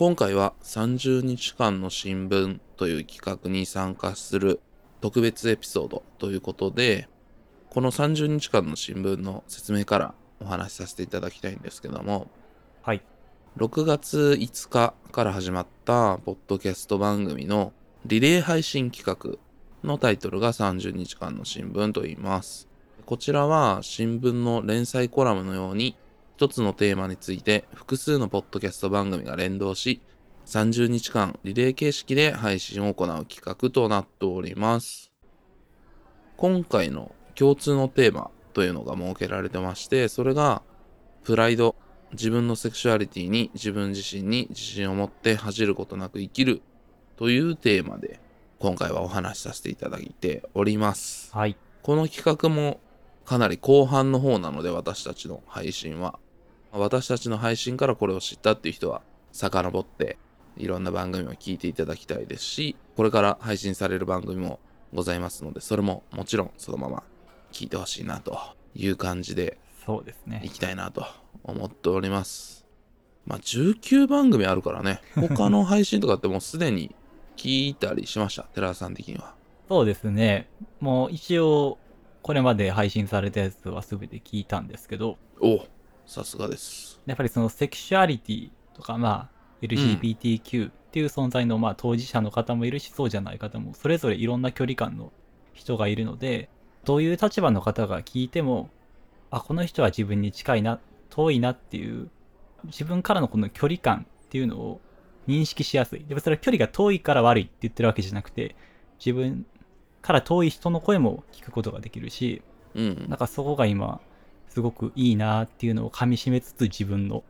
今回は30日間の新聞という企画に参加する特別エピソードということで、この30日間の新聞の説明からお話しさせていただきたいんですけども、はい。6月5日から始まったポッドキャスト番組のリレー配信企画のタイトルが30日間の新聞と言います。こちらは新聞の連載コラムのように一つのテーマについて複数のポッドキャスト番組が連動し30日間リレー形式で配信を行う企画となっております。今回の共通のテーマというのが設けられてまして、それがプライド、自分のセクシュアリティに自分自身に自信を持って恥じることなく生きるというテーマで今回はお話しさせていただいております。はい。この企画もかなり後半の方なので私たちの配信は。私たちの配信からこれを知ったっていう人は遡っていろんな番組を聞いていただきたいですし、これから配信される番組もございますので、それももちろんそのまま聞いてほしいなという感じでそうですね行。きたいなと思っております。まあ19番組あるからね、他の配信とかってもうすでに聞いたりしました、寺田さん的には。そうですね。もう一応、これまで配信されたやつは全て聞いたんですけど、おさすがです。やっぱりそのセクシュアリティとか、まあ、LGBTQ っていう存在の、まあ、当事者の方もいるし、そうじゃない方も、それぞれいろんな距離感の人がいるので、どういう立場の方が聞いても、あ、この人は自分に近いな、遠いなっていう、自分からのこの距離感っていうのを認識しやすい。でもそれは距離が遠いから悪いって言ってるわけじゃなくて、自分から遠い人の声も聞くことができるし、うんなん。かそこが今、すごくいいなっていうのを噛み締めつつ自分の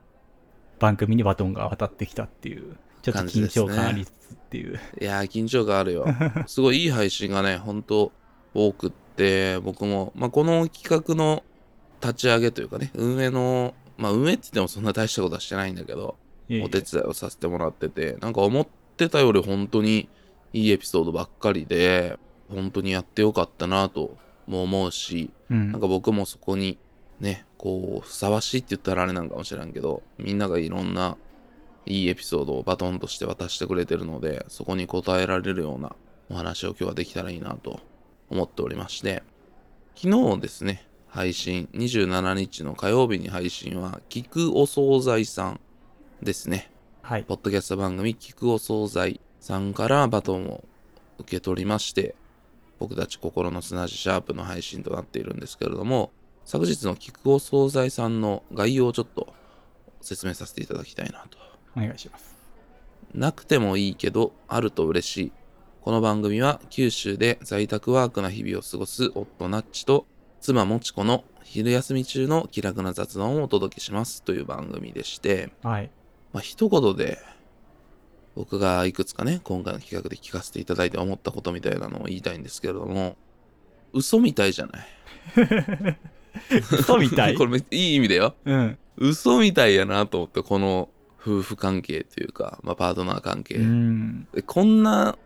番組にバトンが渡ってきたっていう、ちょっと緊張感ありつつっていう。いやー、緊張感あるよ。すごいいい配信がね、ほんと多くって、僕も、まあ、この企画の立ち上げというかね、運営の、まあ、運営って言ってもそんな大したことはしてないんだけど、お手伝いをさせてもらってて、なんか思ってたより本当にいいエピソードばっかりで、本当にやってよかったなとも思うし、うんなんか僕もそこにね、こう、ふさわしいって言ったらあれなんかもしれんけど、みんながいろんないいエピソードをバトンとして渡してくれてるので、そこに応えられるようなお話を今日はできたらいいなと思っておりまして、昨日ですね、配信、27日の火曜日に配信は、聞くお惣菜さんですね。はい。ポッドキャスト番組、聞くお惣菜さんからバトンを受け取りまして、僕たち心の砂地シャープの配信となっているんですけれども、昨日の聞くお惣菜さんの概要をちょっと説明させていただきたいなと。お願いします。なくてもいいけど、あると嬉しい。この番組は九州で在宅ワークな日々を過ごす夫ナッチと妻もちこの昼休み中の気楽な雑談をお届けしますという番組でして、はい。まあ、一言で、僕がいくつかね、今回の企画で聞かせていただいて思ったことみたいなのを言いたいんですけれども、嘘みたいじゃない 嘘みたい？これめいい意味だよ。うん。嘘みたいやなと思って、この夫婦関係というか、まあ、パートナー関係。うん。でこんな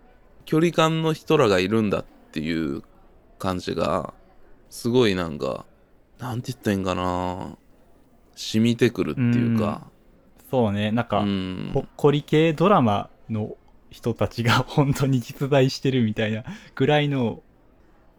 距離感の人らがいるんだっていう感じが、すごいなんか、なんて言ったらいいんかな染みてくるっていうか、そうね。なんか、うん。ほっこり系ドラマの人たちが本当に実在してるみたいなぐらいの、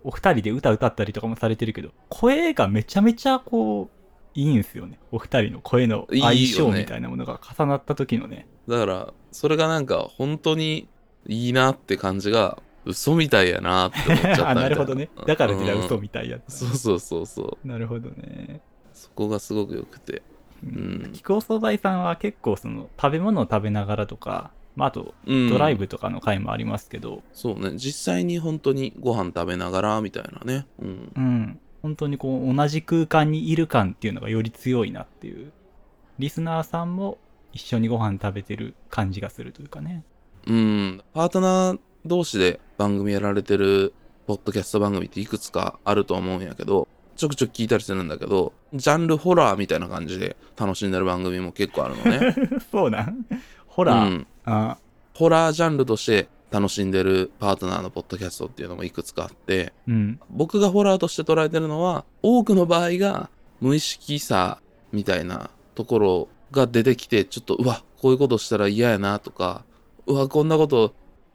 お二人で歌歌ったりとかもされてるけど、声がめちゃめちゃこう、いいんすよね。お二人の声の相性みたいなものが重なった時のね。だから、それがなんか本当にいいなって感じが、嘘みたいやなって思っちゃったな。あ、なるほどね。だからってうん嘘みたいやつ。そうそうそうそう。なるほどね。そこがすごく良くて。ううんん。菊お惣菜さんは結構その食べ物を食べながらとか、まあ、あとうんドライブとかの回もありますけど、そうね。実際に本当にご飯食べながらみたいなね。うんう。ん、本当にこう同じ空間にいる感っていうのがより強いなっていう。リスナーさんも一緒にご飯食べてる感じがするというかね。うん。パートナー同士で番組やられてるポッドキャスト番組っていくつかあると思うんやけど、ちょくちょく聞いたりするんだけど、ジャンルホラーみたいな感じで楽しんでる番組も結構あるのね。そうなん？ホラー、うん。あホラージャンルとして楽しんでるパートナーのポッドキャストっていうのもいくつかあって、うん。僕がホラーとして捉えてるのは、多くの場合が無意識さみたいなところが出てきて、ちょっと、うわ、こういうことしたら嫌やなとか、うわ、こんなこと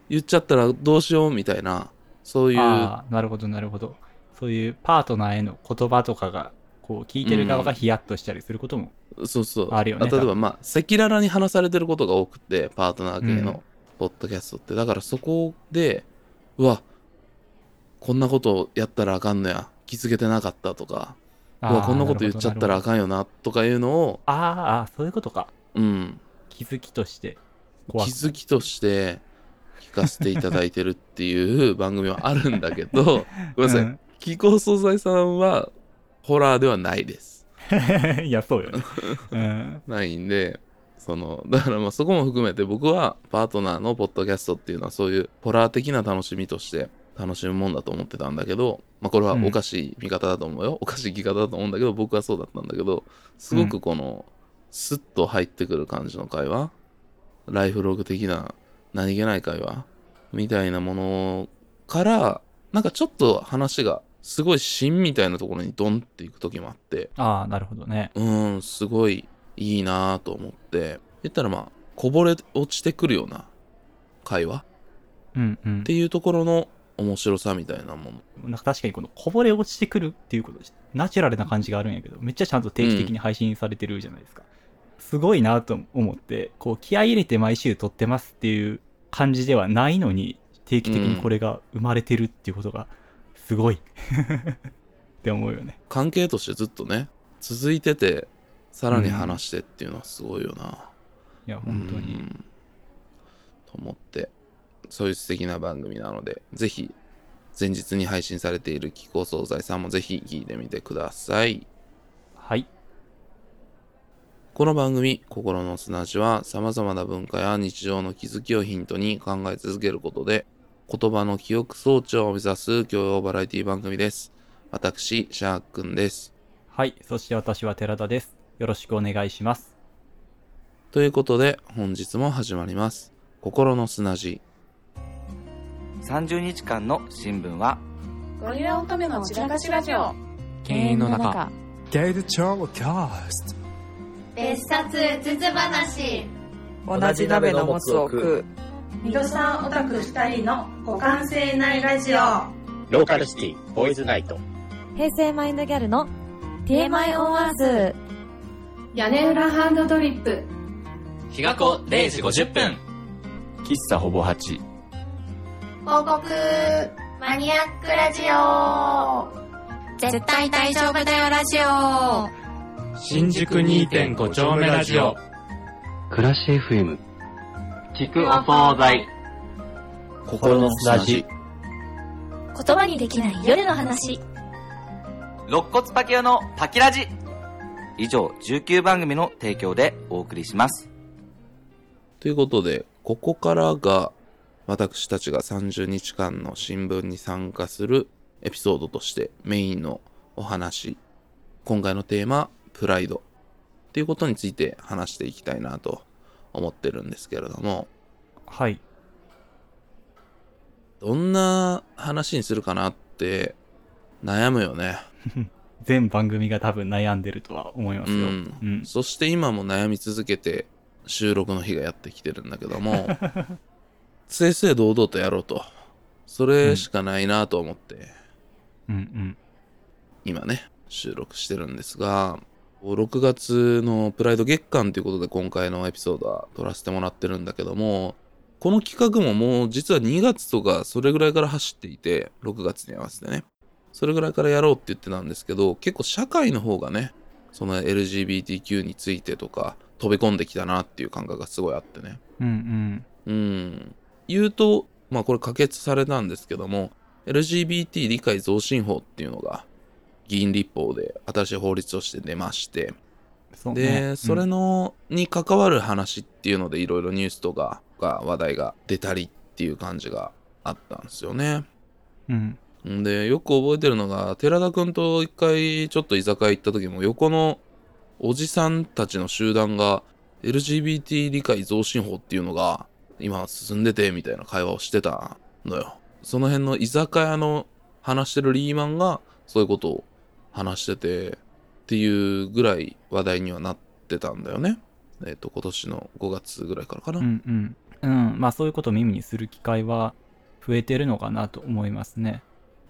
言っちゃったらどうしようみたいな、そういう、ああ、なるほど、なるほど。そういうパートナーへの言葉とかが、こう、聞いてる側がヒヤッとしたりすることも、そうそう。あるよね例えば、まあ、赤裸々に話されてることが多くて、パートナー系うんのポッドキャストって。だからそこで、うわ、こんなことやったらあかんのや。気づけてなかったとか、うわ、こんなこと言っちゃったらあかんよな、とかいうのを、あーあー、そういうことか。うん、気づきとして気づきとして聞かせていただいてるっていう番組はあるんだけど、ごめんなさい。うん気候さんは、ホラーではないです。いや、そうよね。うん。ないんで、その、だからまあそこも含めて僕はパートナーのポッドキャストっていうのはそういうホラー的な楽しみとして楽しむもんだと思ってたんだけど、まあこれはおかしい見方だと思うよ。おかしい聞き方だと思うんだけど、僕はそうだったんだけど、すごくこの、スッと入ってくる感じの会話、ライフログ的な何気ない会話みたいなものから、なんかちょっと話がすごい芯みたいなところにドンっていく時もあって、ああ、なるほどね。うん、すごいいいなぁと思って、言ったらまあ、こぼれ落ちてくるような会話？うんうんっ。ていうところの面白さみたいなもの。なんか確かにこのこぼれ落ちてくるっていうことでナチュラルな感じがあるんやけど、めっちゃちゃんと定期的に配信されてるじゃないですか。すごいなと思って、こう気合い入れて毎週撮ってますっていう感じではないのに、定期的にこれが生まれてるっていうことが、すごい。って思うよね。関係としてずっとね、続いてて、さらに話してっていうのはすごいよな。いや、本当に。うんと思って、そういう素敵な番組なので、ぜひ、前日に配信されている気候惣菜さんもぜひ聞いてみてください。はい。この番組、心の砂地は様々な文化や日常の気づきをヒントに考え続けることで、言葉の記憶装置を目指す教養バラエティ番組です。私、シャークンです。はい。そして私は寺田です。よろしくお願いします。ということで、本日も始まります。心の砂地。30日間の新聞はゴリラ乙女の散らかしラジオ犬猿の中ゲイルチョーキャスト別冊うつつ話同じ鍋のもつを食うミドさんオタク2人の互換性ないラジオ。ローカルシティボーイズナイト。平成マインドギャルの TMI オンアース屋根裏ハンドドリップ。日が子0時50分。喫茶ほぼ8広告マニアックラジオ。絶対大丈夫だよラジオ。新宿2.5丁目ラジオ。暮らし FM 聞くお惣菜心の砂地。言葉にできない夜の話肋骨パキオのパキラジ以上19番組の提供でお送りしますということで、ここからが、私たちが30日間の新聞に参加するエピソードとしてメインのお話。今回のテーマ、プライド。っていうことについて話していきたいなと思ってるんですけれども、はい。どんな話にするかなって悩むよね。全番組が多分悩んでるとは思いますよ。うんうん。そして今も悩み続けて収録の日がやってきてるんだけども、正々堂々とやろうと。それしかないなと思って、うんうん。今ね、収録してるんですが、6月のプライド月間ということで今回のエピソードは撮らせてもらってるんだけども、この企画ももう実は2月とかそれぐらいから走っていて、6月に合わせてね。それぐらいからやろうって言ってたんですけど、結構社会の方がね、その LGBTQ についてとか飛び込んできたなっていう感覚がすごいあってね。うんうん。うん。言うと、まあこれ可決されたんですけども、LGBT 理解増進法っていうのが議員立法で新しい法律として出まして、そうね。で、それの、に関わる話っていうのでいろいろニュースとかが話題が出たりっていう感じがあったんですよね。うん。んで、よく覚えてるのが、寺田くんと一回ちょっと居酒屋行った時も横のおじさんたちの集団が LGBT 理解増進法っていうのが今進んでてみたいな会話をしてたのよ。その辺の居酒屋の話してるリーマンがそういうことを話しててっていうぐらい話題にはなってたんだよね。えっ、と、今年の5月ぐらいからかな。うんうん。うん。まあそういうことを耳にする機会は増えてるのかなと思いますね。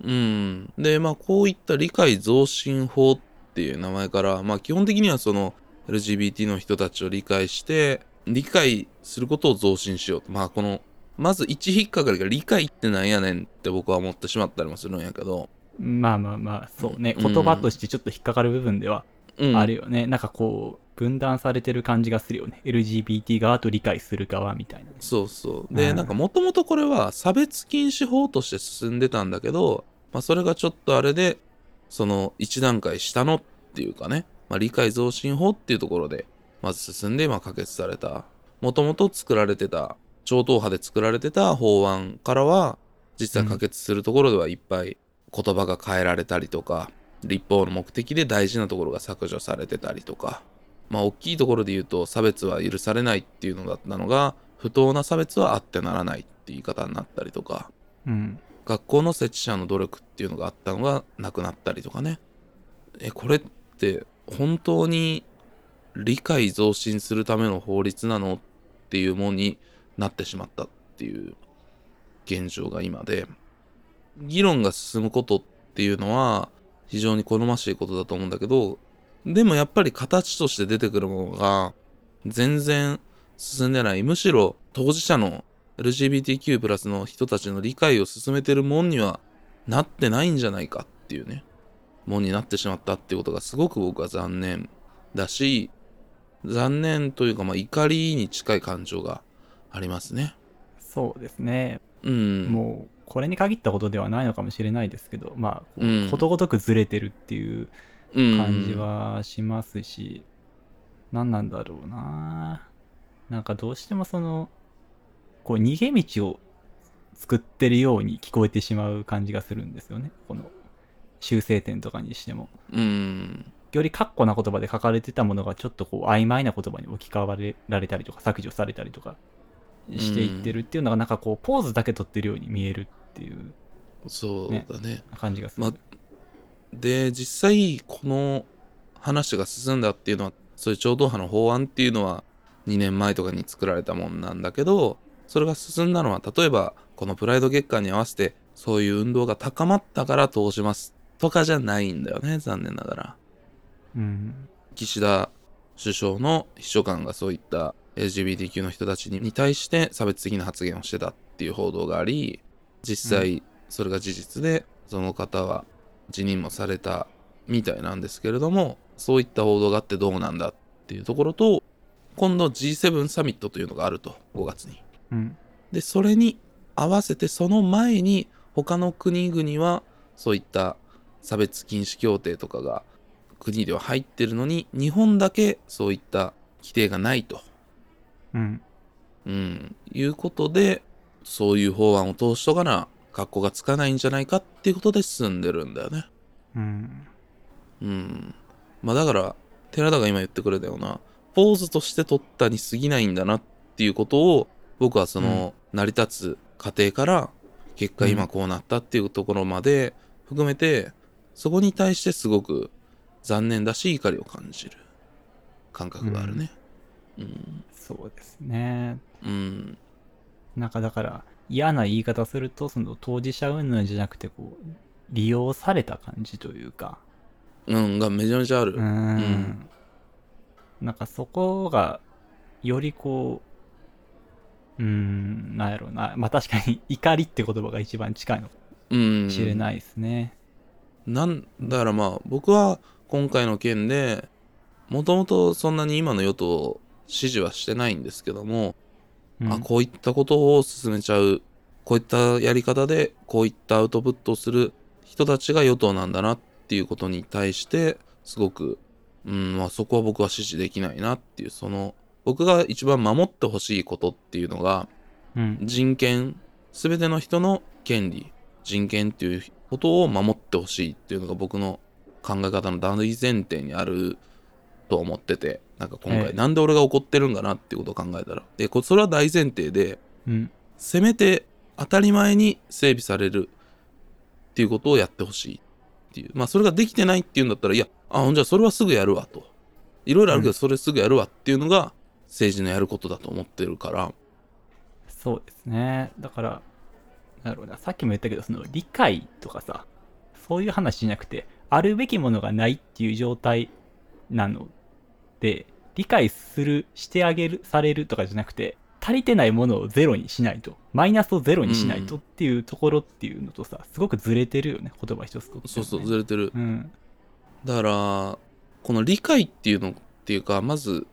うん。で、まあ、こういった理解増進法っていう名前から、まあ、基本的にはその LGBT の人たちを理解して、理解することを増進しようと。まあ、この、まず一引っかかりが理解ってなんやねんって僕は思ってしまったりもするんやけど、まあまあまあ、そうね。うん言葉としてちょっと引っかかる部分ではうん。あるよね。なんかこう、分断されてる感じがするよね。LGBT 側と理解する側みたいな。そうそう。で、うんなんかもともとこれは差別禁止法として進んでたんだけど、まあそれがちょっとあれで、その一段階下のっていうかね、まあ理解増進法っていうところで、まず進んで、まあ可決された。もともと作られてた、超党派で作られてた法案からは、実際可決するところではいっぱい言葉が変えられたりとか、立法の目的で大事なところが削除されてたりとか、まあ大きいところで言うと差別は許されないっていうのだったのが、不当な差別はあってならないって言い方になったりとか、うん。学校の設置者の努力っていうのがあったのがなくなったりとかね。え、これって本当に理解増進するための法律なのっていうものになってしまったっていう現状が今で、議論が進むことっていうのは非常に好ましいことだと思うんだけど、でもやっぱり形として出てくるものが全然進んでない。むしろ当事者の LGBTQ+ プラスの人たちの理解を進めてるもんにはなってないんじゃないかっていうね、もんになってしまったっていうことがすごく僕は残念だし、残念というかまあ怒りに近い感情がありますね。そうですね。うん。もう、これに限ったことではないのかもしれないですけど、まあ、ことごとくずれてるっていううん感じはしますし、何なんだろうななんかどうしてもその、こう逃げ道を作ってるように聞こえてしまう感じがするんですよね。この修正点とかにしても。うん。より確固な言葉で書かれてたものがちょっとこう曖昧な言葉に置き換われられたりとか削除されたりとかしていってるっていうのがなんかこうポーズだけ取ってるように見えるっていうそうだね。感じがする。まで、実際、この話が進んだっていうのは、そういう超党派の法案っていうのは2年前とかに作られたもんなんだけど、それが進んだのは、例えば、このプライド月間に合わせて、そういう運動が高まったから通しますとかじゃないんだよね、残念ながら。うん。岸田首相の秘書官がそういった LGBTQ の人たちにに対して差別的な発言をしてたっていう報道があり、実際それが事実で、その方は辞任もされたみたいなんですけれども、そういった報道があってどうなんだっていうところと、今度 G7 サミットというのがあると、5月に。うん。で、それに合わせてその前に他の国々はそういった差別禁止協定とかが国では入ってるのに日本だけそういった規定がないと、うん。うん、いうことでそういう法案を通しとかな格好がつかないんじゃないかっていうことで進んでるんだよね。うん。うん。まあだから寺田が今言ってくれたようなポーズとして取ったに過ぎないんだなっていうことを僕はその成り立つ過程から結果今こうなったっていうところまで含めてそこに対してすごく残念だし怒りを感じる感覚があるね。うん。そうですね。うん。なんかだから嫌な言い方すると、その当事者云々じゃなくて、こう、利用された感じというか、うん、がめちゃめちゃある。うーん。なんかそこが、よりこう、うーん、なんやろうな。まあ確かに怒りって言葉が一番近いのかうん。もしれないですね。なんだからまあ僕は今回の件でもともとそんなに今の与党を支持はしてないんですけども、うんあこういったことを進めちゃうこういったやり方でこういったアウトプットをする人たちが与党なんだなっていうことに対してすごく、うんまあ、そこは僕は支持できないなっていうその僕が一番守ってほしいことっていうのがうん。人権全ての人の権利人権っていうことを守ってほしいっていうのが僕の考え方の大前提にあると思っててなんか今ええ回なんで俺が怒ってるんかなっていうことを考えたらでこそれは大前提でうん。せめて当たり前に整備されるっていうことをやってほしいっていうまあそれができてないっていうんだったらいやあほんじゃそれはすぐやるわといろいろあるけどそれすぐやるわっていうのが政治のやることだと思ってるから。そうですね。だから、なるほどな。さっきも言ったけど、その理解とかさ、そういう話じゃなくて、あるべきものがないっていう状態なので、理解する、してあげる、されるとかじゃなくて、足りてないものをゼロにしないと、マイナスをゼロにしないとっていうところっていうのとさ、すごくずれてるよね、言葉一つとって、ね。そうそう、ずれてる。うん。だから、この理解っていうのっていうか、まず、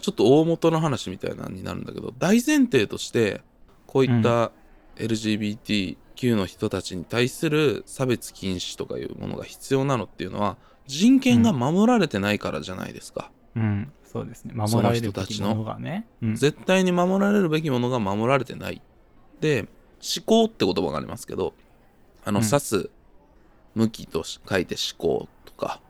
ちょっと大元の話みたいなのになるんだけど、大前提として、こういった LGBTQ の人たちに対する差別禁止とかいうものが必要なのっていうのは、人権が守られてないからじゃないですか。うん、そうですね。守られるべきも人たちののがね。うん、絶対に守られるべきものが守られてない。で、思考って言葉がありますけど、あの、うん指す、向きとし書いて思考とか、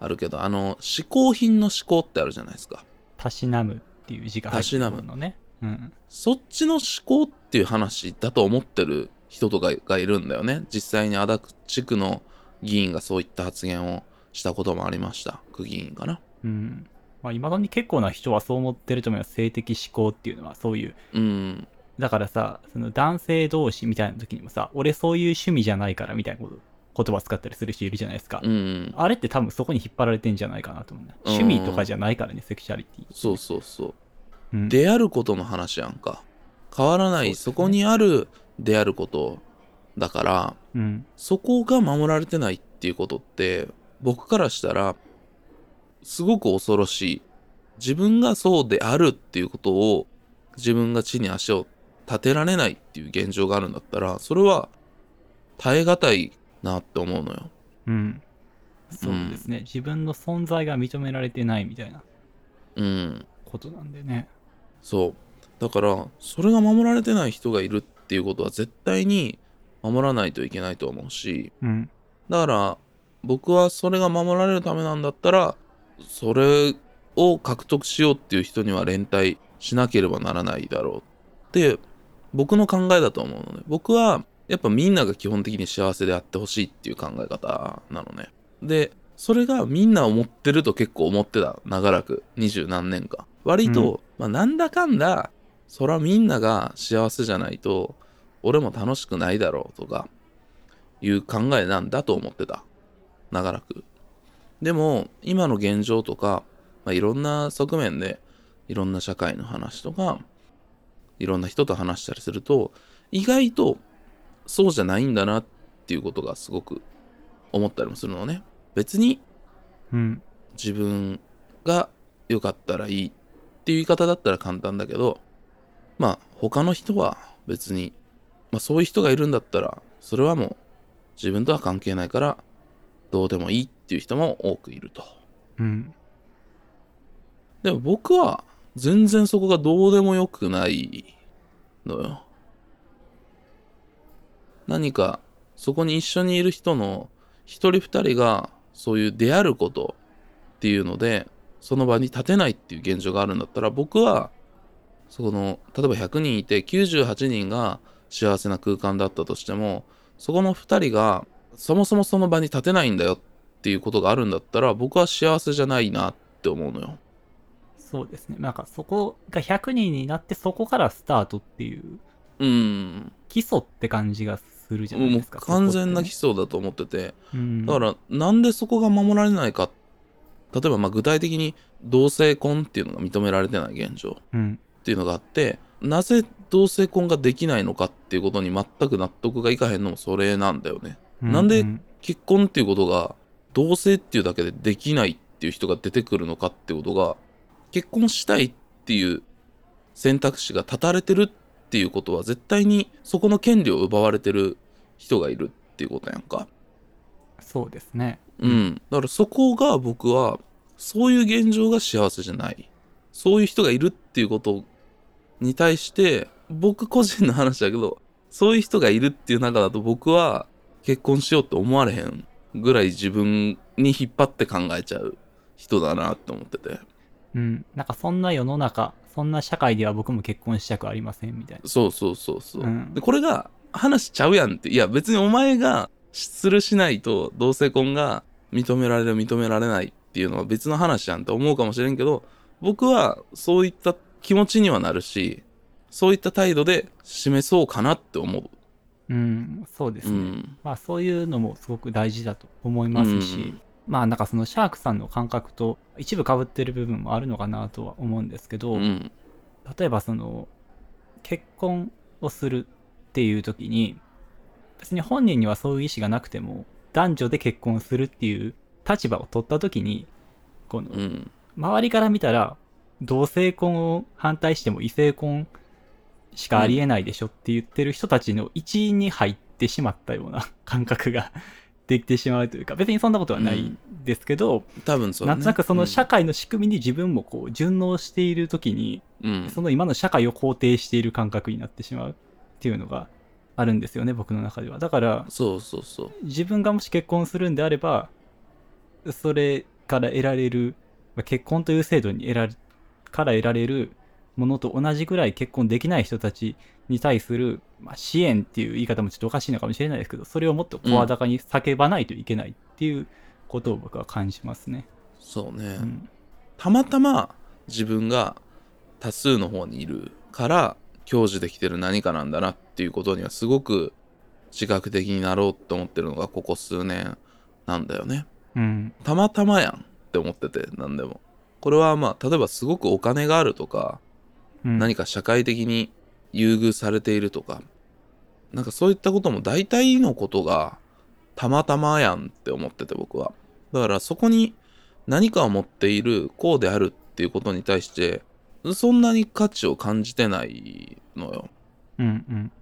あるけど、あの、嗜好品の思考ってあるじゃないですか。たしなむっていう字が入ってるたしなむのね。うん。そっちの思考っていう話だと思ってる人とかがいるんだよね。実際に足立地区の議員がそういった発言をしたこともありました。区議員かな。うん。まあ、未だに結構な人はそう思ってると思います。性的思考っていうのは、そういう。うん。だからさ、その男性同士みたいな時にもさ、俺そういう趣味じゃないからみたいなこと言葉使ったりする人いるじゃないですか。うん。あれって多分そこに引っ張られてんじゃないかなと思うね。うん趣味とかじゃないからね、セクシャリティ。そうそうそう。うんであることの話やんか。変わらない、そ,、こにあるであることだから、うん。そこが守られてないっていうことって、僕からしたら、すごく恐ろしい。自分がそうであるっていうことを、自分が地に足を立てられないっていう現状があるんだったら、それは耐え難いなって思うのよ。うん。そうですね、自分の存在が認められてないみたいなうん。ことなんでね。そう。だから、それが守られてない人がいるっていうことは絶対に守らないといけないと思うし、うん。だから、僕はそれが守られるためなんだったら、それを獲得しようっていう人には連帯しなければならないだろうって、僕の考えだと思うのね。僕は、やっぱみんなが基本的に幸せであってほしいっていう考え方なのね。で、それがみんな思ってると結構思ってた。長らく。二十何年間。割と、まあなんだかんだ、そらみんなが幸せじゃないと、俺も楽しくないだろうとか、いう考えなんだと思ってた。長らく。でも、今の現状とか、まあ、いろんな側面で、いろんな社会の話とか、いろんな人と話したりすると、意外とそうじゃないんだなっていうことがすごく思ったりもするのね。別にうん。自分が良かったらいいっていう言い方だったら簡単だけど、まあ他の人は別に、まあそういう人がいるんだったら、それはもう自分とは関係ないからどうでもいいっていう人も多くいると。うん。でも僕は全然そこがどうでもよくないのよ。何かそこに一緒にいる人の一人二人がそういう出会ることっていうのでその場に立てないっていう現状があるんだったら僕はそこの例えば100人いて98人が幸せな空間だったとしてもそこの2人がそもそもその場に立てないんだよっていうことがあるんだったら僕は幸せじゃないなって思うのよ。そうですね。なんかそこが100人になってそこからスタートっていううん。基礎って感じがするじゃないもうですか。完全な基礎。礎だと思ってて。うん、だからなんでそこが守られないか。例えばまあ具体的に同性婚っていうのが認められてない現状うん。っていうのがあって、なぜ同性婚ができないのかっていうことに全く納得がいかへんのもそれなんだよね。なんでうん結婚っていうことが同性っていうだけでできないっていう人が出てくるのかってことが結婚したいっていう選択肢が断たれてるっていうことは絶対にそこの権利を奪われてる人がいるっていうことやんか。そうですね。うん。だからそこが僕はそういう現状が幸せじゃない。そういう人がいるっていうことに対して僕個人の話だけどそういう人がいるっていう中だと僕は結婚しようって思われへんぐらい自分に引っ張って考えちゃう人だなって思ってて。うん。なんかそんな世の中、そんな社会では僕も結婚したくありませんみたいな。そうそうそうそう。うんでこれが話しちゃうやんって。いや別にお前がするしないと同性婚が認められる認められないっていうのは別の話やんって思うかもしれんけど僕はそういった気持ちにはなるし、そういった態度で示そうかなって思う。うん、そうですね。うん。まあそういうのもすごく大事だと思いますし、うんまあなんかそのシャークさんの感覚と一部被ってる部分もあるのかなとは思うんですけど、うん。例えばその結婚をするっていう時に別に本人にはそういう意思がなくても男女で結婚するっていう立場を取った時にこのうん。周りから見たら同性婚を反対しても異性婚しかありえないでしょって言ってる人たちの一員に入ってしまったような 感覚ができてしまうというか別にそんなことはないんですけど、多分そうだね。なんとなくその社会の仕組みに自分もこう順応している時に、うん。その今の社会を肯定している感覚になってしまうっていうのがあるんですよね僕の中ではだからそうそうそう。自分がもし結婚するんであればそれから得られるまあ結婚という制度に得られから得られるものと同じぐらい結婚できない人たちに対する、まあ、支援っていう言い方もちょっとおかしいのかもしれないですけどそれをもっと声高に叫ばないといけないっていうことを僕は感じますね。そうね。うんたまたま自分が多数の方にいるから享受できてる何かなんだなっていうことにはすごく自覚的になろうって思ってるのがここ数年なんだよね。うんたまたまやんって思ってて何でも。これはまあ例えばすごくお金があるとかうん。何か社会的に優遇されているとか。なんかそういったことも大体のことがたまたまやんって思ってて僕は。だからそこに何かを持っているこうであるっていうことに対してそんなに価値を感じてないのよ。うんうん。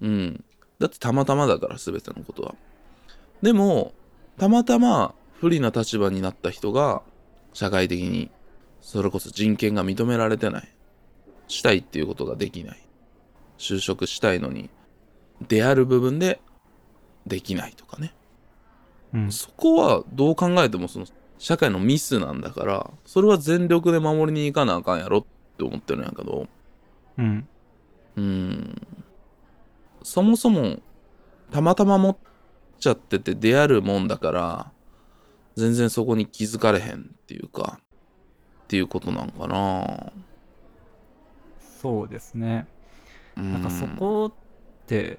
うん。だってたまたまだから全てのことは。でもたまたま不利な立場になった人が社会的にそれこそ人権が認められてない。したいっていうことができない。就職したいのにである部分でできないとかね。うん。そこはどう考えてもその社会のミスなんだからそれは全力で守りに行かなあかんやろって思ってるんやけど。うん。うん。そもそもたまたま持っちゃってて出会るもんだから全然そこに気づかれへんっていうかっていうことなんかなそうですね。うんなんかそこって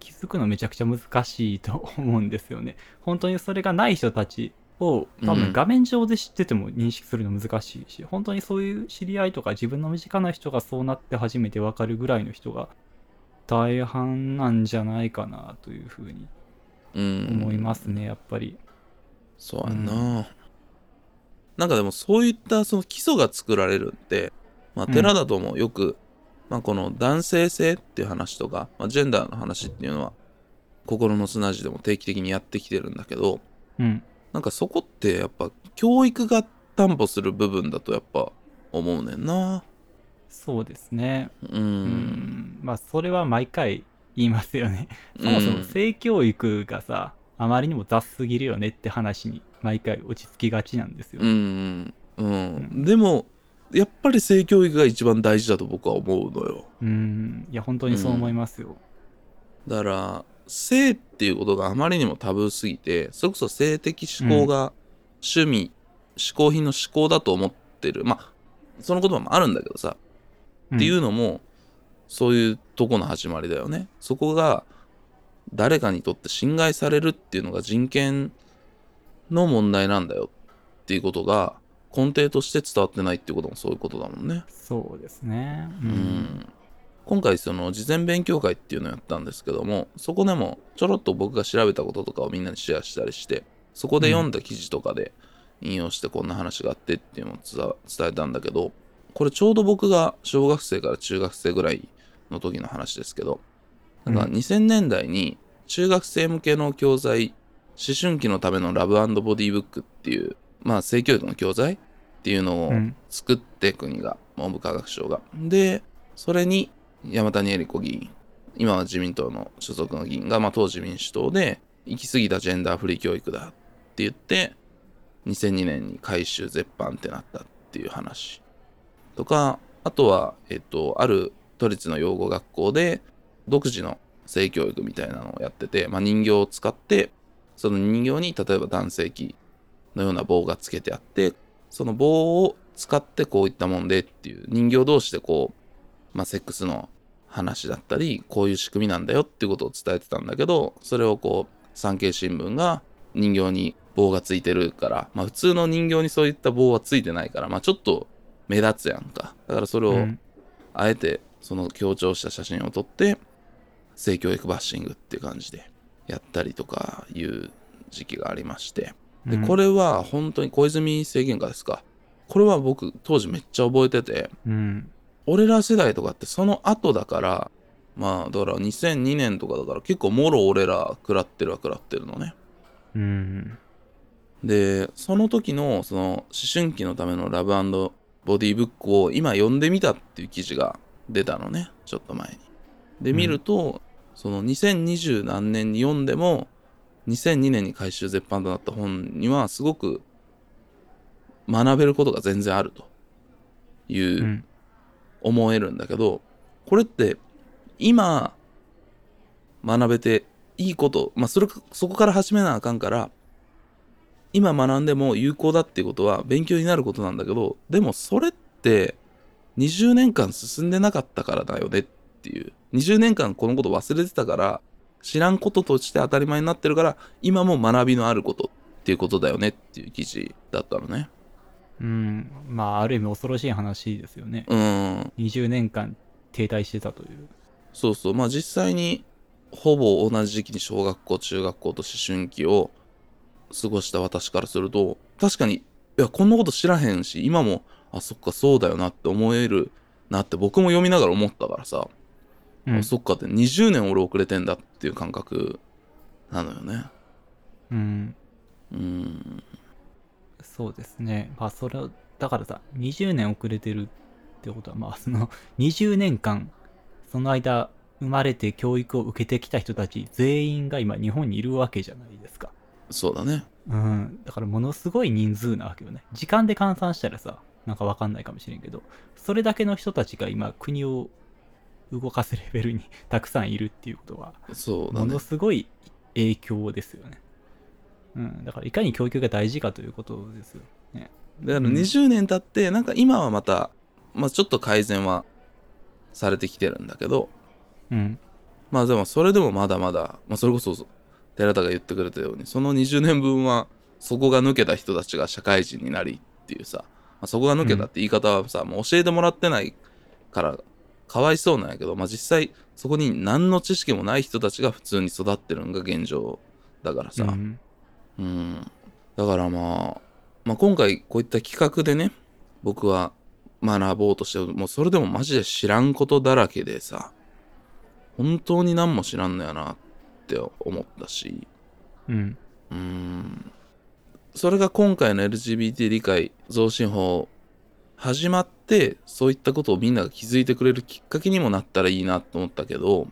気づくのめちゃくちゃ難しいと思うんですよね。本当にそれがない人たちを多うん分画面上で知ってても認識するの難しいし、本当にそういう知り合いとか自分の身近な人がそうなって初めてわかるぐらいの人が大半なんじゃないかなというふうにうん思いますね、やっぱり。そうやんな、なんかでもそういったその基礎が作られるってまあうん寺だともよく、まあこの男性性っていう話とか、まあ、ジェンダーの話っていうのは心の砂地でも定期的にやってきてるんだけどうん。なんかそこってやっぱ教育が担保する部分だとやっぱ思うねんなそうですね。うんうん。まあそれは毎回言いますよね。そもそも性教育がさ、あまりにも雑すぎるよねって話に毎回落ち着きがちなんですよ。うんうん、うん、でもやっぱり性教育が一番大事だと僕は思うのよ。うん。いや、本当にそう思いますよ。だから性っていうことがあまりにもタブーすぎてそれこそ性的思考が趣味、嗜好品の思考だと思ってる。まあその言葉もあるんだけどさ、っていうのもそういうとこの始まりだよね。そこが誰かにとって侵害されるっていうのが人権の問題なんだよっていうことが根底として伝わってないっていうこともそういうことだもんね。そうですね。う。うんん今回その事前勉強会っていうのをやったんですけどもそこでもちょろっと僕が調べたこととかをみんなにシェアしたりしてそこで読んだ記事とかで引用してこんな話があってっていうのを伝えたんだけどこれちょうど僕が小学生から中学生ぐらいの時の話ですけどなんかうん2000年代に中学生向けの教材思春期のためのラブボディブックっていうまあ性教育の教材っていうのをうん。作って国が文部科学省が。でそれに山谷恵理子議員今は自民党の所属の議員が、まあ、当時民主党で行き過ぎたジェンダーフリー教育だって言って2002年に回収絶版ってなったっていう話とかあとは、えっと、ある都立の養護学校で独自の性教育みたいなのをやってて、まあ、人形を使ってその人形に例えば男性器のような棒がつけてあってその棒を使ってこういったもんでっていう人形同士でこう、まあ、セックスの話だったりこういう仕組みなんだよっていうことを伝えてたんだけどそれをこう産経新聞が人形に棒がついてるから、まあ、普通の人形にそういった棒はついてないから、まあ、ちょっと目立つやんか。だからそれをうん。あえてその強調した写真を撮って性教育バッシングっていう感じでやったりとかいう時期がありまして。でうん。これは本当に小泉政権下ですか。これは僕当時めっちゃ覚えてて。うん。俺ら世代とかってその後だからまあだから2002年とかだから結構もろ俺ら食らってるは食らってるのね。うん。でその時のその思春期のためのラブボディブックを今読んでみたっていう記事が出たのね。ちょっと前に。で見ると、その2020何年に読んでも2002年に回収絶版となった本にはすごく学べることが全然あるといううん。思えるんだけど、これって今学べていいこと、まあそれか、そこから始めなあかんから、今学んでも有効だっていうことは勉強になることなんだけど、でもそれって20年間進んでなかったからだよねっていう。20年間このこと忘れてたから、知らんこととして当たり前になってるから、今も学びのあることっていうことだよねっていう記事だったのね。うん。まあ、ある意味恐ろしい話ですよね。うん。20年間停滞してたという。そうそう。まあ実際に、ほぼ同じ時期に小学校、中学校と思春期を過ごした私からすると、確かに、いや、こんなこと知らへんし、今も、あ、そっか、そうだよなって思えるなって僕も読みながら思ったからさ、うんあそっかって20年俺遅れてんだっていう感覚なのよね。うん。うん。そうですね。まあ、それ、だからさ、20年遅れてるってことは、まあ、その、20年間、その間、生まれて教育を受けてきた人たち全員が今日本にいるわけじゃないですか。そうだね。うん。だからものすごい人数なわけよね。時間で換算したらさ、なんかわかんないかもしれんけど、それだけの人たちが今国を動かすレベルにたくさんいるっていうことは、そうだねもの。すごい影響ですよね。うん。だからいかに教育が大事かということですよね。だからうん20年経って、なんか今はまた、まあちょっと改善はされてきてるんだけど、うん。まあでもそれでもまだまだ、まあそれこそ寺田が言ってくれたように、その20年分はそこが抜けた人たちが社会人になりっていうさ、まあ、そこが抜けたって言い方はさ、もう教えてもらってないからかわいそうなんやけど、まあ実際そこに何の知識もない人たちが普通に育ってるのが現状だからさ、うんうん。だからまあ、まあ今回こういった企画でね、僕は学ぼうとして、もうそれでもマジで知らんことだらけでさ、本当に何も知らんのやなって思ったし、うん。うーん。それが今回の LGBT 理解増進法始まって、そういったことをみんなが気づいてくれるきっかけにもなったらいいなと思ったけど、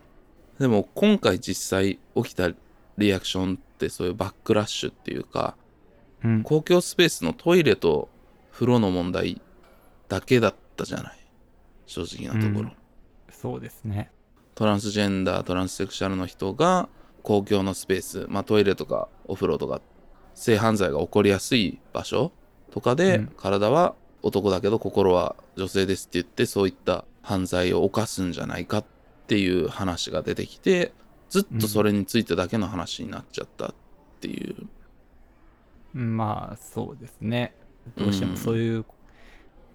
でも今回実際起きたリアクションってそういうバックラッシュっていうか、うん。公共スペースのトイレと風呂の問題だけだったじゃない。正直なところ。うんそうですね。トランスジェンダー、トランスセクシャルの人が公共のスペース、まあトイレとかお風呂とか性犯罪が起こりやすい場所とかで、うん体は男だけど心は女性ですって言ってそういった犯罪を犯すんじゃないかっていう話が出てきてずっとそれについてだけの話になっちゃったっていう。うんまあ、そうですね。どうしてもそういう、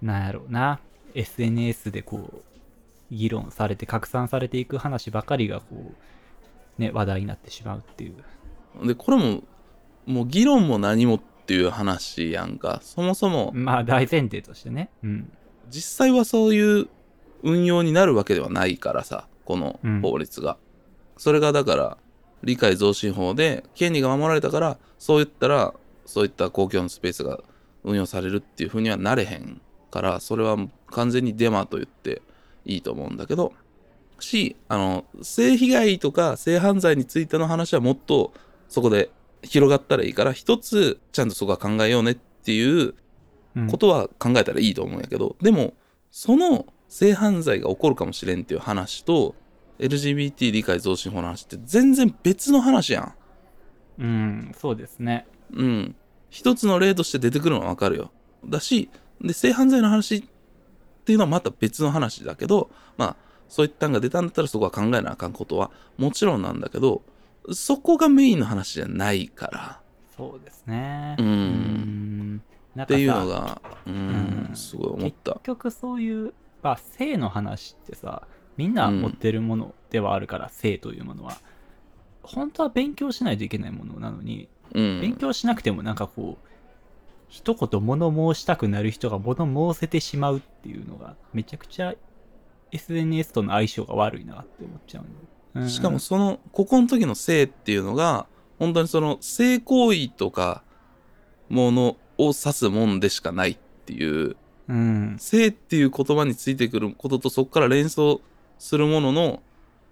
なんやろうな、SNS でこう、議論されて拡散されていく話ばかりがこう、ね、話題になってしまうっていう。で、これも、もう議論も何もっていう話やんか。そもそも、まあ、大前提としてね。うん。実際はそういう運用になるわけではないからさ、このうん法律が。それがだから、理解増進法で権利が守られたから、そう言ったら、そういった公共のスペースが運用されるっていう風にはなれへんから、それは完全にデマと言っていいと思うんだけど、し、あの、性被害とか性犯罪についての話はもっとそこで広がったらいいから、一つちゃんとそこは考えようねっていううんことは考えたらいいと思うんやけど、でも、その性犯罪が起こるかもしれんっていう話と、LGBT 理解増進法の話って全然別の話やうん、そうですね。ん。うん。一つの例として出てくるのはわかるよ。だし、で、性犯罪の話っていうのはまた別の話だけど、まあ、そういったんが出たんだったらそこは考えなあかんことはもちろんなんだけど、そこがメインの話じゃないから。そうですね。うんんなんっていうのが、うん、うんすごい思った結。局そういう、まあ、性の話ってさ、みんな持ってるものではあるから、性というものは。本当は勉強しないといけないものなのに、うん。勉強しなくてもなんかこう、一言物申したくなる人が物申せてしまうっていうのが、めちゃくちゃ SNS との相性が悪いなって思っちゃうの。うんしかもその、ここの時の性っていうのが、本当にその性行為とかものを指すもんでしかないっていう、うん。性っていう言葉についてくることとそこから連想するものの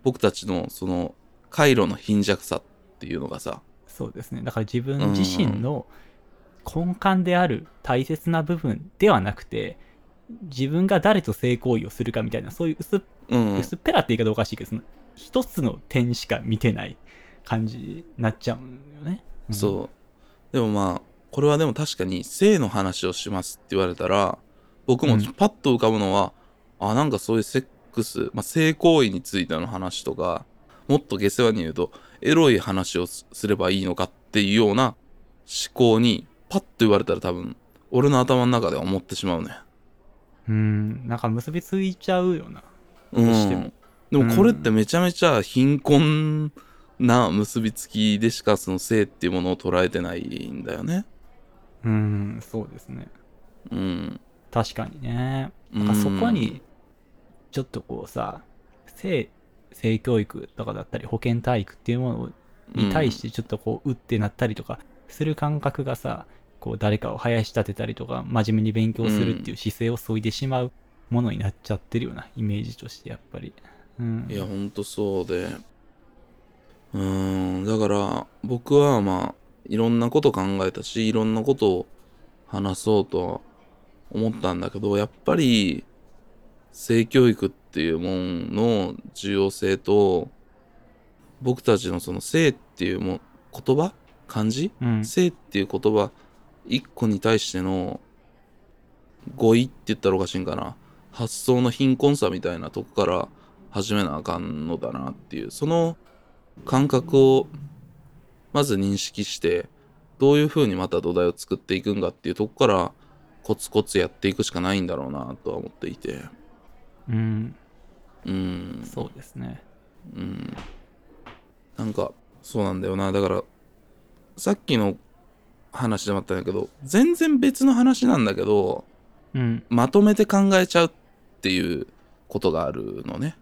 僕たちのその回路の貧弱さっていうのがさ、そうですね。だから自分自身の根幹である大切な部分ではなくて、自分が誰と性行為をするかみたいな、そういう薄っ,、うん、薄っぺらって言い方おかしいけど、一つの点しか見てない感じになっちゃうんよね。うんそう。でもまあ、これはでも確かに性の話をしますって言われたら、僕もうんパッと浮かぶのは、あ、なんかそういうセックス、まあ、性行為についての話とか、もっと下世話に言うと、エロい話をすすればいいのかっていうような思考に、パッと言われたら多分、俺の頭の中では思ってしまうね。うん、なんか結びついちゃうよな。うどうしてもん。でもこれってめちゃめちゃ貧困な結びつきでしかその性っていうものを捉えてないんだよね。うん、そうですね。うん。確かにね。うんなんかそこに、ちょっとこうさ、性、性教育とかだったり、保健体育っていうものに対してちょっとこう、うってなったりとかする感覚がさ、こう誰かを林立てたりとか、真面目に勉強するっていう姿勢を削いでしまうものになっちゃってるようなイメージとして、やっぱり。うん。いや、ほんとそうで。うーん、だから僕はまあ、いろんなこと考えたし、いろんなことを話そうと思ったんだけど、やっぱり、性教育っていうもんの重要性と、僕たちのその性っていうも言葉漢字、うん性っていう言葉一個に対しての語彙って言ったらおかしいんかな発想の貧困さみたいなとこから始めなあかんのだなっていうその感覚をまず認識してどういうふうにまた土台を作っていくんかっていうとこからコツコツやっていくしかないんだろうなとは思っていてうん。うんそうですね。うんなんかそうなんだよなだからさっきの話でもあったんだけど全然別の話なんだけどうん。まとめて考えちゃうっていうことがあるのね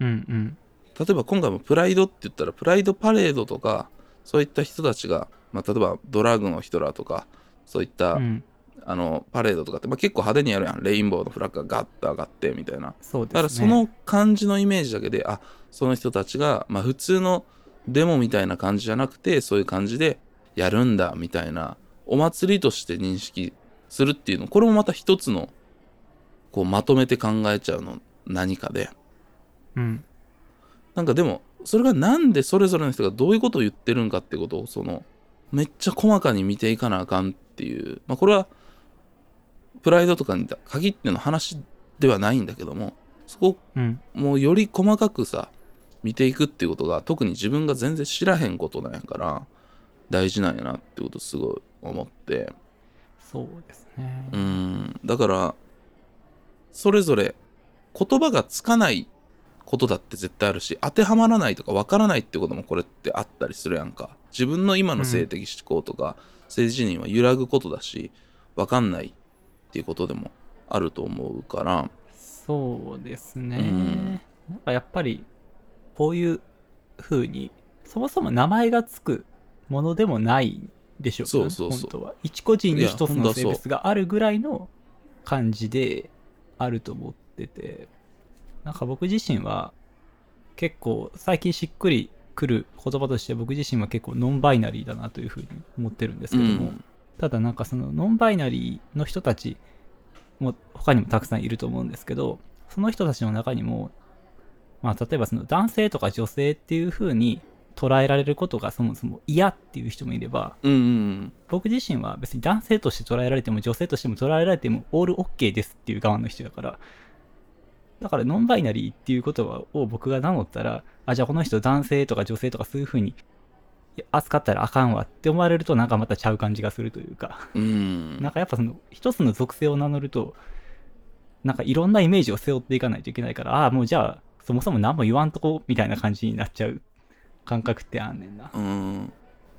うんうん。例えば今回もプライドって言ったらプライドパレードとかそういった人たちが、まあ、例えばドラッグの人らとかそういった、うん。あのパレードとかって、まあ、結構派手にやるやんレインボーのフラッグがガッと上がってみたいなそうね。だからその感じのイメージだけであその人たちが、まあ、普通のデモみたいな感じじゃなくてそういう感じでやるんだみたいなお祭りとして認識するっていうのこれもまた一つのこうまとめて考えちゃうの何かでうん。なんかでもそれがなんでそれぞれの人がどういうことを言ってるんかってことをそのめっちゃ細かに見ていかなあかんっていうまあこれはプライドとかに限っての話ではないんだけどもそこうん。もうより細かくさ見ていくっていうことが特に自分が全然知らへんことなんやから大事なんやなってことすごい思ってそうですね。うんだからそれぞれ言葉がつかないことだって絶対あるし当てはまらないとかわからないってこともこれってあったりするやんか。自分の今の性的思考とか、性自認は揺らぐことだしわかんないっていうことでもあると思うから。そうですね。うん。なんかやっぱり、こういう風に、そもそも名前がつくものでもないでしょそうそうそう。本当は。一個人に一つの性別があるぐらいの感じであると思ってて、なんか僕自身は結構最近しっくりくる言葉として僕自身は結構ノンバイナリーだなというふうに思ってるんですけども、うん。ただなんかそのノンバイナリーの人たちも他にもたくさんいると思うんですけど、その人たちの中にも、まあ例えばその男性とか女性っていう風に捉えられることがそもそも嫌っていう人もいれば、うんうん。僕自身は別に男性として捉えられても女性としても捉えられてもオールオッケーですっていう側の人だから、だからノンバイナリーっていう言葉を僕が名乗ったら、あ、じゃあこの人男性とか女性とかそういう風に扱ったらあかんわって思われるとなんかまたちゃう感じがするというか、うん。なんかやっぱその一つの属性を名乗ると、なんかいろんなイメージを背負っていかないといけないから、ああ、もうじゃあそもそも何も言わんとこみたいな感じになっちゃう感覚ってあんねんな。うん。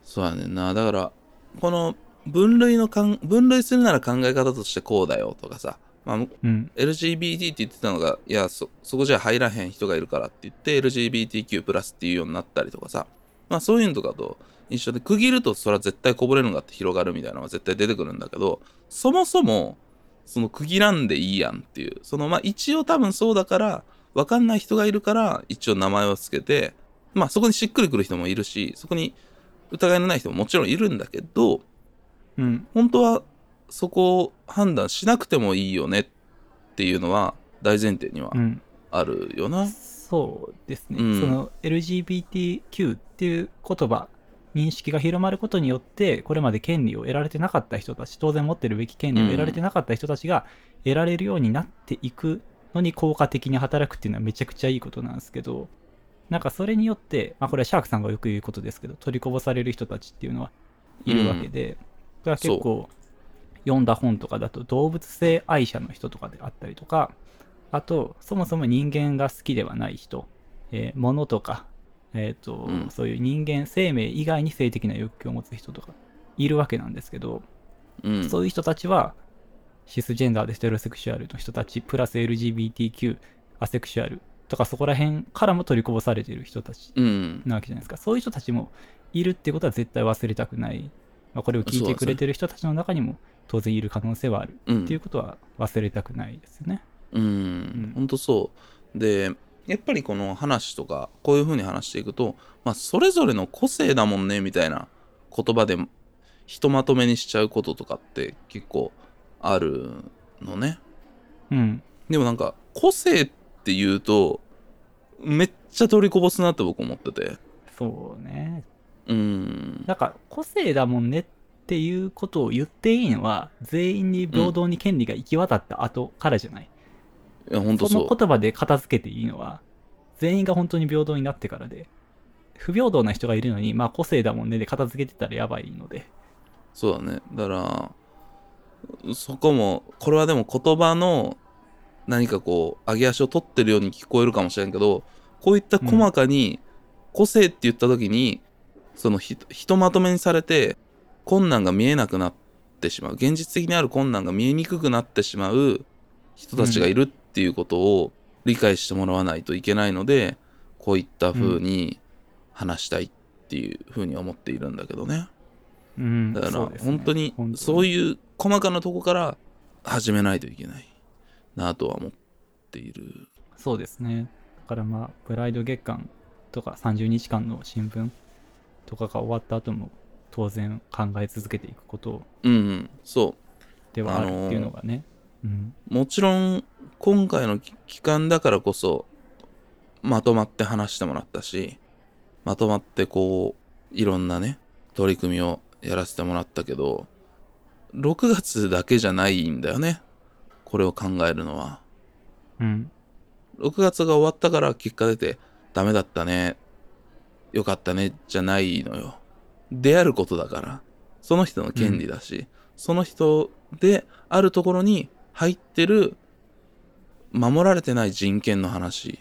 そうやねんな。だから、この分類のかん、分類するなら考え方としてこうだよとかさ、まあ、うん。LGBT って言ってたのが、いや、そ、そこじゃ入らへん人がいるからって言って、LGBTQ プラスっていうようになったりとかさ、まあそういうのとかと一緒で、区切るとそれは絶対こぼれるのがあって広がるみたいなのは絶対出てくるんだけど、そもそも、その区切らんでいいやんっていう、そのまあ一応多分そうだから、わかんない人がいるから、一応名前をつけて、まあそこにしっくりくる人もいるし、そこに疑いのない人ももちろんいるんだけど、うん。本当はそこを判断しなくてもいいよねっていうのは大前提にはうん。あるよな。そうですね。うんその LGBTQ っていう言葉、認識が広まることによって、これまで権利を得られてなかった人たち、当然持ってるべき権利を得られてなかった人たちが得られるようになっていくのに効果的に働くっていうのはめちゃくちゃいいことなんですけど、なんかそれによって、まあこれはシャークさんがよく言うことですけど、取りこぼされる人たちっていうのはいるわけで、これは結構読んだ本とかだと動物性愛者の人とかであったりとか、あと、そもそも人間が好きではない人、えー物とか、えっ、と、うんそういう人間生命以外に性的な欲求を持つ人とかいるわけなんですけど、うん。そういう人たちは、シスジェンダーでステロセクシュアルの人たち、プラス LGBTQ、アセクシュアルとかそこら辺からも取りこぼされている人たちうん。なわけじゃないですか。そういう人たちもいるってことは絶対忘れたくない。まあ、これを聞いてくれてる人たちの中にも当然いる可能性はあるうんっていうことは忘れたくないですよね。うん。ほんとそう。で、やっぱりこの話とか、こういう風に話していくと、まあ、それぞれの個性だもんね、みたいな言葉でひとまとめにしちゃうこととかって結構あるのね。うん。でもなんか、個性って言うと、めっちゃ取りこぼすなって僕思ってて。そうね。うん。なんか個性だもんねっていうことを言っていいのは全員に平等に権利が行き渡った後からじゃない。いや、ほんとそう。その言葉で片付けていいのは全員が本当に平等になってからで不平等な人がいるのにまあ個性だもんねで片付けてたらやばいので。そうだね。だから、そこも、これはでも言葉の何かこう、上げ足を取ってるように聞こえるかもしれんけど、こういった細かに個性って言った時に、そのひひとまとめにされて、困難が見えなくなってしまう。現実的にある困難が見えにくくなってしまう人たちがいるっていうことを理解してもらわないといけないので、こういった風に話したいっていう風に思っているんだけどね。うん、だから本当にそういう細かなとこから始めないといけないなとは思っている。そうですね。だからまあ、プライド月間とか30日間の新聞とかが終わった後も当然考え続けていくことうん、うん、そではあるっていうのがね。うん。う。もちろん今回の期間だからこそまとまって話してもらったし、まとまってこういろんなね取り組みをやらせてもらったけど、6月だけじゃないんだよね。これを考えるのは。うん。6月が終わったから結果出てダメだったねよかったねじゃないのよであることだから。その人の権利だし、その人であるところに入ってる守られてない人権の話。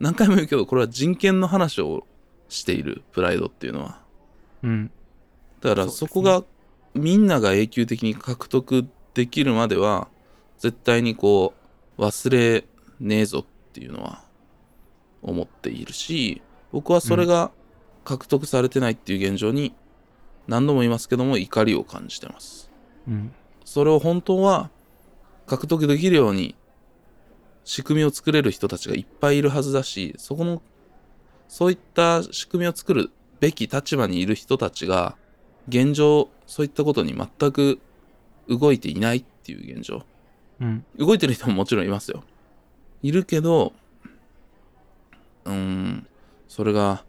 何回も言うけどこれは人権の話をしているプライドっていうのは。うん。だからそこがみんなが永久的に獲得できるまでは絶対にこう忘れねえぞっていうのは思っているし僕はそれが獲得されてないっていう現状に何度も言いますけども怒りを感じてますうん。それを本当は獲得できるように仕組みを作れる人たちがいっぱいいるはずだしそこのそういった仕組みを作るべき立場にいる人たちが現状そういったことに全く動いていないっていう現状うん。動いてる人ももちろんいますよいるけどうーんそれが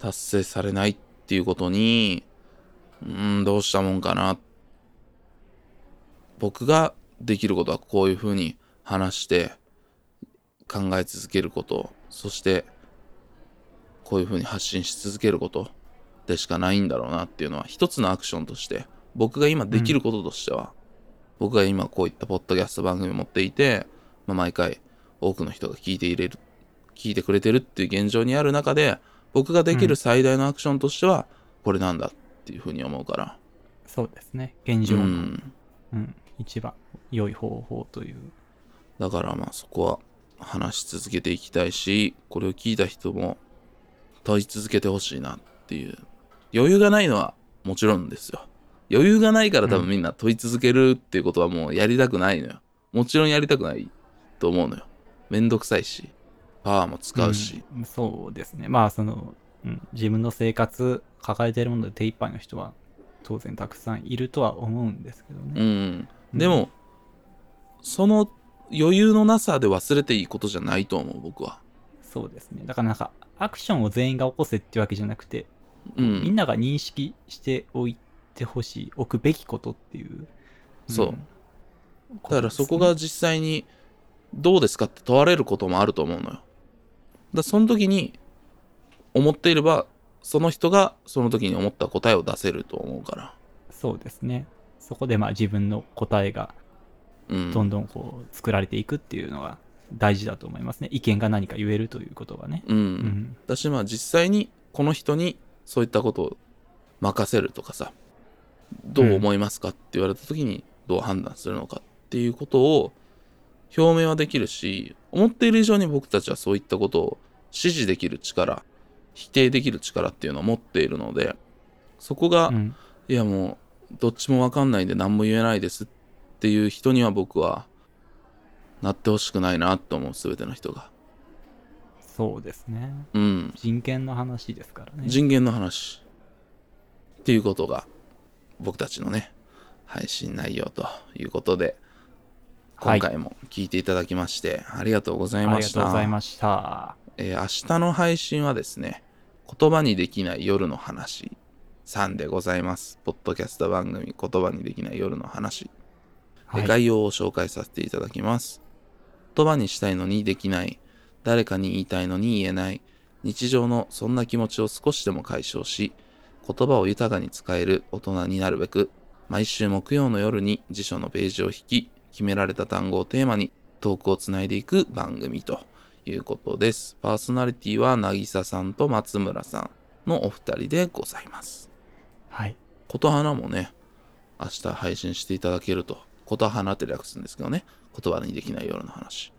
達成されないっていうことに、うん、どうしたもんかな。僕ができることはこういうふうに話して考え続けること、そしてこういうふうに発信し続けることでしかないんだろうなっていうのは一つのアクションとして僕が今できることとしては、僕が今こういったポッドキャスト番組を持っていて、まあ、毎回多くの人が聞いていれる聞いてくれてるっていう現状にある中で僕ができる最大のアクションとしてはこれなんだっていうふうに思うから。そうですね。現状の、ううん、ん。一番良い方法という。だからまあそこは話し続けていきたいしこれを聞いた人も問い続けてほしいなっていう。余裕がないのはもちろんですよ。余裕がないから多分みんな問い続けるっていうことはもうやりたくないのよ。もちろんやりたくないと思うのよ。めんどくさいしパワーも使うし、うんそうですね。まあ、その、うん、自分の生活、抱えているもので手一杯の人は当然たくさんいるとは思うんですけどうね。ん、でも、その余裕のなさで忘れていいことじゃないと思う僕はそうですね。だからなんか、アクションを全員が起こせってわけじゃなくて、うんみんなが認識しておいてほしい、置くべきことっていう。そうだからそこが実際にどうですかって問われることもあると思うのよ。だその時に思っていればその人がその時に思った答えを出せると思うから。そうですね。そこでまあ自分の答えがうん。どんどんこう作られていくっていうのが大事だと思いますね。意見が何か言えるということがね。うん。うん私まあ実際にこの人にそういったことを任せるとかさどう思いますかって言われた時にどう判断するのかっていうことを表明はできるし思っている以上に僕たちはそういったことを指示できる力否定できる力っていうのを持っているのでそこが、うん。いやもうどっちもわかんないんで何も言えないですっていう人には僕はなってほしくないなと思う全ての人が。そうですね。うん。人権の話ですからね。人権の話。っていうことが僕たちのね配信内容ということで。はい今回も聞いていただきましてありがとうございありがました、とうございました。えー明日の配信はですね言葉にできない夜の話。3でございます。ポッドキャスト番組言葉にできない夜の話、概要を紹介させていただきます。言葉にしたいのにできない。誰かに言いたいのに言えない。日常のそんな気持ちを少しでも解消し言葉を豊かに使える大人になるべく毎週木曜の夜に辞書のページを引き決められた単語をテーマにトークをつないでいく番組ということです。パーソナリティは渚さんと松村さんのお二人でございます。はい。琴花もね、明日配信していただけると。琴花って略すんですけどね。言葉にできない夜の話。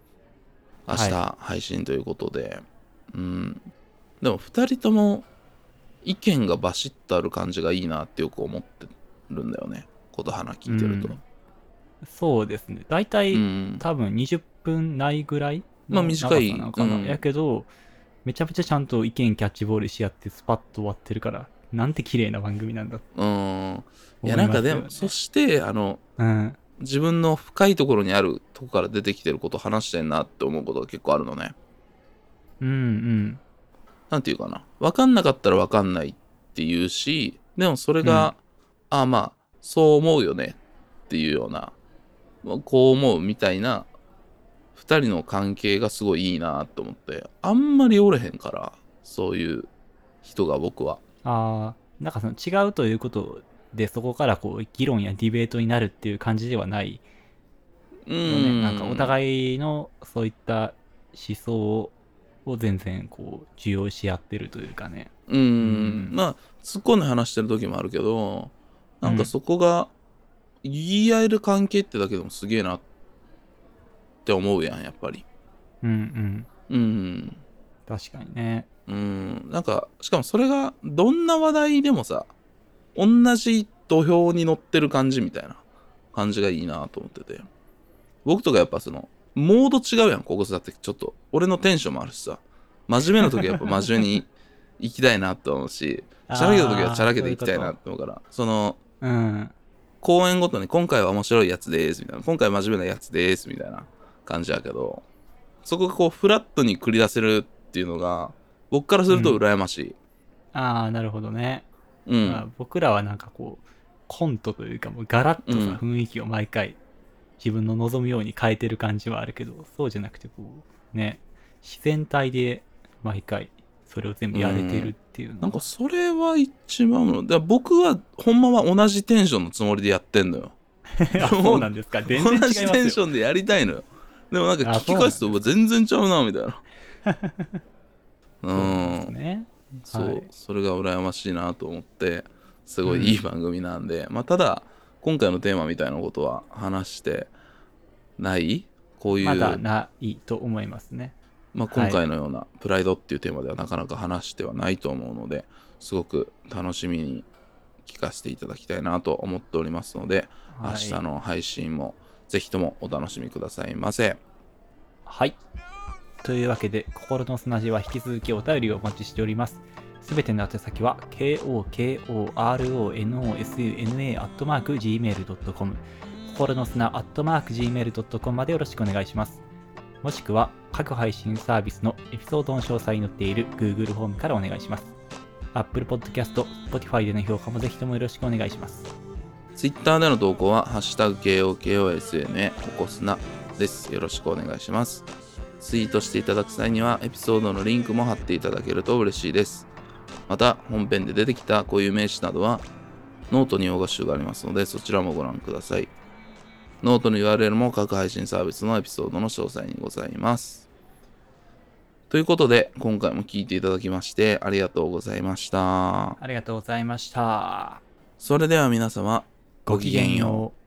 明日は配信ということで。うん。でも二人とも意見がバシッとある感じがいいなってよく思ってるんだよね。琴花聞いてると。うんそうですね。大体、うん多分20分ないぐらいのまあ短い長さなのかな。うんやけど、めちゃめちゃちゃんと意見キャッチボールし合ってスパッと終わってるから、なんて綺麗な番組なんだ。うん。いや、なんかでも、そして、あの、うん。自分の深いところにあるとこから出てきてることを話してんなって思うことが結構あるのね。うんうん。なんていうかな。わかんなかったらわかんないって言うし、でもそれが、ああまあ、そう思うよねっていうような、まあこう思うみたいな、二人の関係がすごいいいなと思って、あんまりおれへんから、そういう人が僕は。ああ、なんかその違うということで、そこからこう、議論やディベートになるっていう感じではないうよね。ん。なんかお互いのそういった思想を全然こう、受容し合ってるというかね。うーん、まあ、突っ込んで話してる時もあるけど、なんかそこが、言い合える関係ってだけでもすげえなって思うやん、やっぱり。うんうん。うん。確かにね。うん。なんか、しかもそれが、どんな話題でもさ、同じ土俵に乗ってる感じみたいな感じがいいなと思ってて。僕とかやっぱその、モード違うやん、ここさってちょっと、俺のテンションもあるしさ、真面目な時はやっぱ真面目に行きたいなと思うし、チャラけた時はチャラけて行きたいなって思うから、その、うん。公演ごとに今回は面白いやつですみたいな。今回は真面目なやつですみたいな感じやけど。そこがこうフラットに繰り出せるっていうのが僕からすると羨ましい、ああ、なるほどね。うん。まあ、僕らはなんかこう、コントというかもうガラッとさ、雰囲気を毎回自分の望むように変えてる感じはあるけど、そうじゃなくてこう、ね、自然体で毎回それを全部やれてるっていうのは、なんかそれは一番の。だ僕はほんまは同じテンションのつもりでやってんのよ。あそうなんですか全然違い同じテンションでやりたいのよ。でもなんかあ聞き返すと全然ちゃうな、みたいな。うん。ね。そう、はいそれが羨ましいなと思って、すごいいい番組なんで、まあただ、今回のテーマみたいなことは話してない？こういう、まだないと思いますね。まあ、今回のようなプライドっていうテーマではなかなか話してはないと思うので、すごく楽しみに聞かせていただきたいなと思っておりますので、はい明日の配信もぜひともお楽しみくださいませ。はい。というわけで、心の砂地は引き続きお便りをお待ちしております。すべての宛先は、kokorosuna.gmail.com 心の砂 .gmail.com までよろしくお願いします。もしくは、各配信サービスのエピソードの詳細に載っている Google フォームからお願いします。Apple Podcast、Spotify での評価もぜひともよろしくお願いします。Twitter での投稿は、ハッシュタグ KOKOSNA ココスナです。よろしくお願いします。ツイートしていただく際には、エピソードのリンクも貼っていただけると嬉しいです。また、本編で出てきた固有名詞などは、ノートに用語集がありますので、そちらもご覧ください。ノートの URL も各配信サービスのエピソードの詳細にございます。ということで、今回も聞いていただきましてありがとうございました。ありがとうございました。それでは皆様、ごきげんよう。